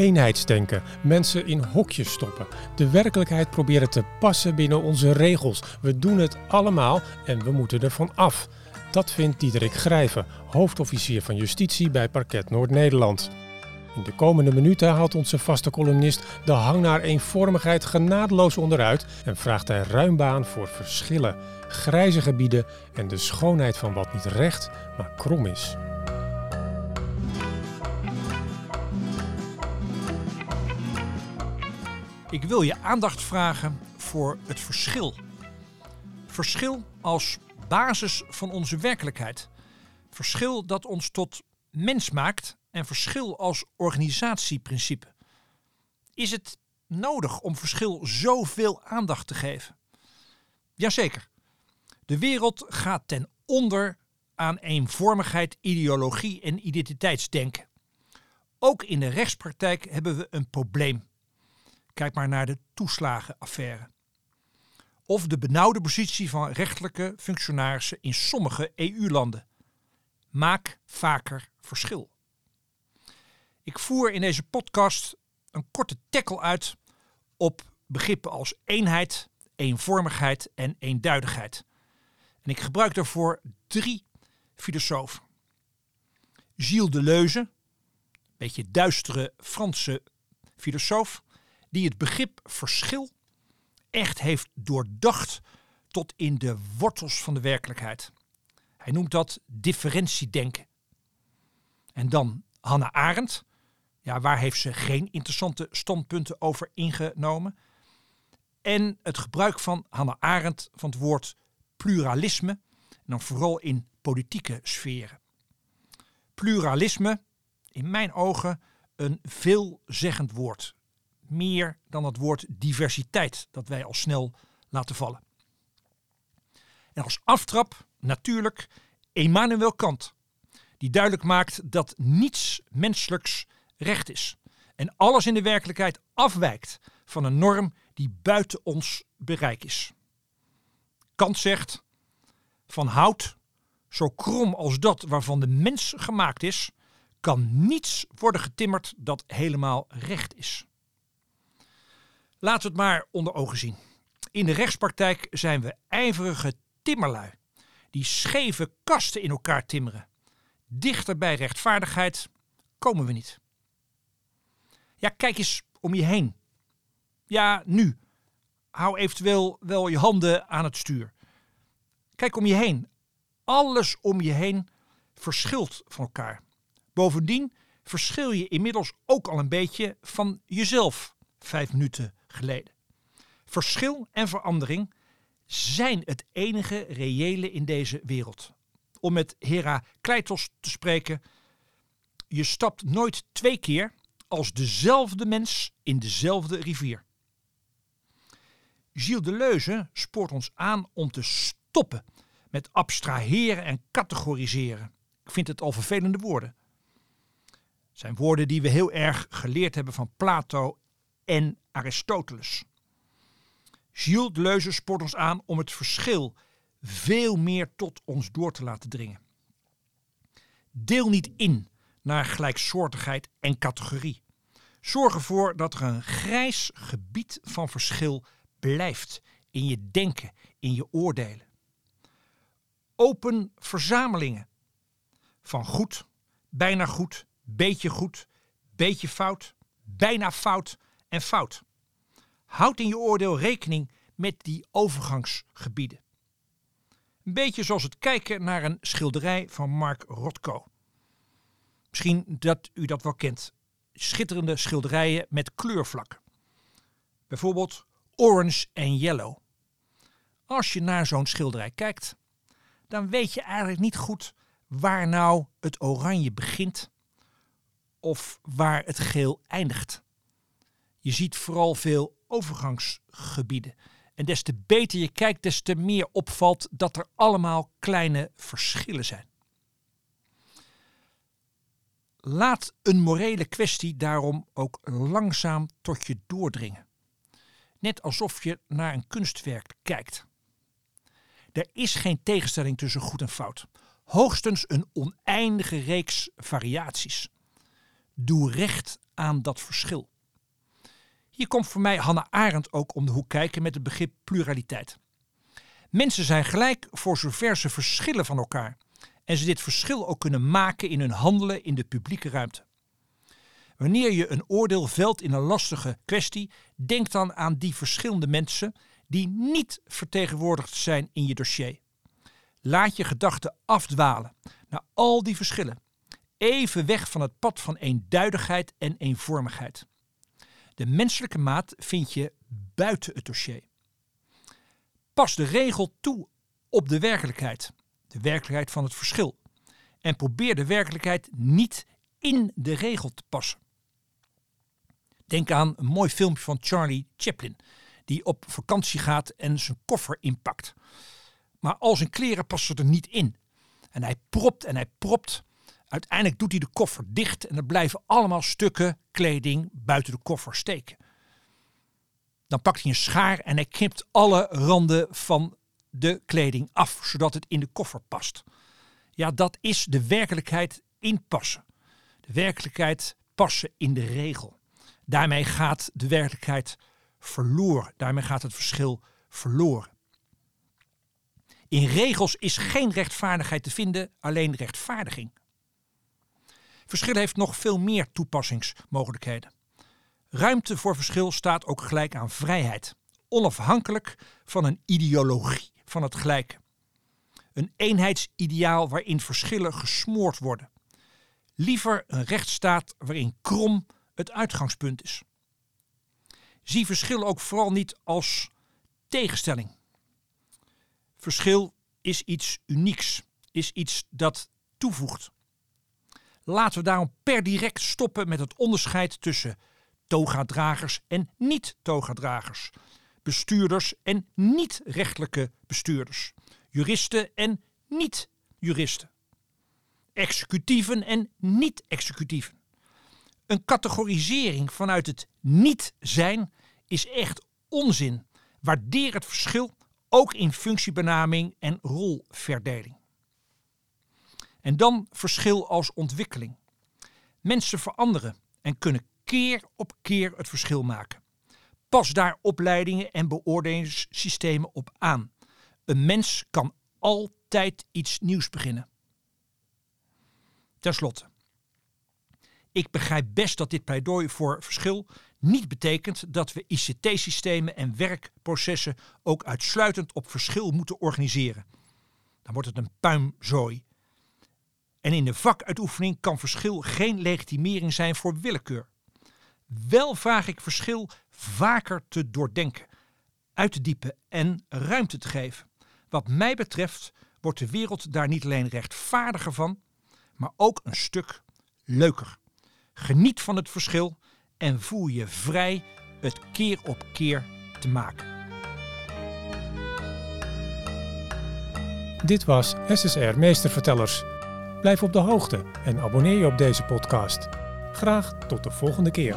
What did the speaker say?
Eenheidsdenken, mensen in hokjes stoppen, de werkelijkheid proberen te passen binnen onze regels. We doen het allemaal en we moeten ervan af. Dat vindt Diederik Grijven, hoofdofficier van justitie bij Parket Noord-Nederland. In de komende minuten haalt onze vaste columnist de hang naar eenvormigheid genadeloos onderuit en vraagt hij ruim baan voor verschillen, grijze gebieden en de schoonheid van wat niet recht, maar krom is. Ik wil je aandacht vragen voor het verschil. Verschil als basis van onze werkelijkheid. Verschil dat ons tot mens maakt en verschil als organisatieprincipe. Is het nodig om verschil zoveel aandacht te geven? Jazeker. De wereld gaat ten onder aan eenvormigheid, ideologie en identiteitsdenken. Ook in de rechtspraktijk hebben we een probleem. Kijk maar naar de toeslagenaffaire. Of de benauwde positie van rechtelijke functionarissen in sommige EU-landen. Maak vaker verschil. Ik voer in deze podcast een korte tackle uit op begrippen als eenheid, eenvormigheid en eenduidigheid. En ik gebruik daarvoor drie filosofen. Gilles Deleuze, een beetje duistere Franse filosoof, die het begrip verschil echt heeft doordacht tot in de wortels van de werkelijkheid. Hij noemt dat differentiedenken. En dan Hannah Arendt. Ja, waar heeft ze geen interessante standpunten over ingenomen? En het gebruik van Hannah Arendt van het woord pluralisme, en dan vooral in politieke sferen. Pluralisme, in mijn ogen, een veelzeggend woord meer dan het woord diversiteit dat wij al snel laten vallen. En als aftrap natuurlijk Immanuel Kant, die duidelijk maakt dat niets menselijks recht is en alles in de werkelijkheid afwijkt van een norm die buiten ons bereik is. Kant zegt: van hout, zo krom als dat waarvan de mens gemaakt is, kan niets worden getimmerd dat helemaal recht is. Laten we het maar onder ogen zien. In de rechtspraktijk zijn we ijverige timmerlui die scheve kasten in elkaar timmeren. Dichter bij rechtvaardigheid komen we niet. Ja, kijk eens om je heen. Ja, nu. Hou eventueel wel je handen aan het stuur. Kijk om je heen. Alles om je heen verschilt van elkaar. Bovendien verschil je inmiddels ook al een beetje van jezelf vijf minuten geleden. Verschil en verandering zijn het enige reële in deze wereld. Om met Herakleitos te spreken, je stapt nooit twee keer als dezelfde mens in dezelfde rivier. Gilles Deleuze spoort ons aan om te stoppen met abstraheren en categoriseren. Ik vind het al vervelende woorden. Het zijn woorden die we heel erg geleerd hebben van Plato en Aristoteles. Gilles Deleuze spoort ons aan om het verschil veel meer tot ons door te laten dringen. Deel niet in naar gelijksoortigheid en categorie. Zorg ervoor dat er een grijs gebied van verschil blijft in je denken, in je oordelen. Open verzamelingen van goed, bijna goed, beetje goed, beetje fout, bijna fout en fout. Houd in je oordeel rekening met die overgangsgebieden. Een beetje zoals het kijken naar een schilderij van Mark Rothko. Misschien dat u dat wel kent. Schitterende schilderijen met kleurvlakken. Bijvoorbeeld Orange en Yellow. Als je naar zo'n schilderij kijkt, dan weet je eigenlijk niet goed waar nou het oranje begint of waar het geel eindigt. Je ziet vooral veel overgangsgebieden. En des te beter je kijkt, des te meer opvalt dat er allemaal kleine verschillen zijn. Laat een morele kwestie daarom ook langzaam tot je doordringen. Net alsof je naar een kunstwerk kijkt. Er is geen tegenstelling tussen goed en fout. Hoogstens een oneindige reeks variaties. Doe recht aan dat verschil. Hier komt voor mij Hannah Arendt ook om de hoek kijken met het begrip pluraliteit. Mensen zijn gelijk voor zover ze verschillen van elkaar en ze dit verschil ook kunnen maken in hun handelen in de publieke ruimte. Wanneer je een oordeel velt in een lastige kwestie, denk dan aan die verschillende mensen die niet vertegenwoordigd zijn in je dossier. Laat je gedachten afdwalen naar al die verschillen, even weg van het pad van eenduidigheid en eenvormigheid. De menselijke maat vind je buiten het dossier. Pas de regel toe op de werkelijkheid, de werkelijkheid van het verschil, en probeer de werkelijkheid niet in de regel te passen. Denk aan een mooi filmpje van Charlie Chaplin, die op vakantie gaat en zijn koffer inpakt. Maar al zijn kleren passen er niet in. En hij propt en hij propt. Uiteindelijk doet hij de koffer dicht en er blijven allemaal stukken kleding buiten de koffer steken. Dan pakt hij een schaar en hij knipt alle randen van de kleding af, zodat het in de koffer past. Ja, dat is de werkelijkheid inpassen. De werkelijkheid passen in de regel. Daarmee gaat de werkelijkheid verloren. Daarmee gaat het verschil verloren. In regels is geen rechtvaardigheid te vinden, alleen rechtvaardiging. Verschil heeft nog veel meer toepassingsmogelijkheden. Ruimte voor verschil staat ook gelijk aan vrijheid, onafhankelijk van een ideologie van het gelijke. Een eenheidsideaal waarin verschillen gesmoord worden. Liever een rechtsstaat waarin krom het uitgangspunt is. Zie verschil ook vooral niet als tegenstelling. Verschil is iets unieks, is iets dat toevoegt. Laten we daarom per direct stoppen met het onderscheid tussen togadragers en niet-togadragers, bestuurders en niet-rechtelijke bestuurders, juristen en niet-juristen, executieven en niet-executieven. Een categorisering vanuit het niet zijn is echt onzin. Waardeer het verschil ook in functiebenaming en rolverdeling. En dan verschil als ontwikkeling. Mensen veranderen en kunnen keer op keer het verschil maken. Pas daar opleidingen en beoordelingssystemen op aan. Een mens kan altijd iets nieuws beginnen. Ten slotte. Ik begrijp best dat dit pleidooi voor verschil niet betekent dat we ICT-systemen en werkprocessen ook uitsluitend op verschil moeten organiseren. Dan wordt het een puimzooi. En in de vakuitoefening kan verschil geen legitimering zijn voor willekeur. Wel vraag ik verschil vaker te doordenken, uit te diepen en ruimte te geven. Wat mij betreft wordt de wereld daar niet alleen rechtvaardiger van, maar ook een stuk leuker. Geniet van het verschil en voel je vrij het keer op keer te maken. Dit was SSR Meestervertellers. Blijf op de hoogte en abonneer je op deze podcast. Graag tot de volgende keer.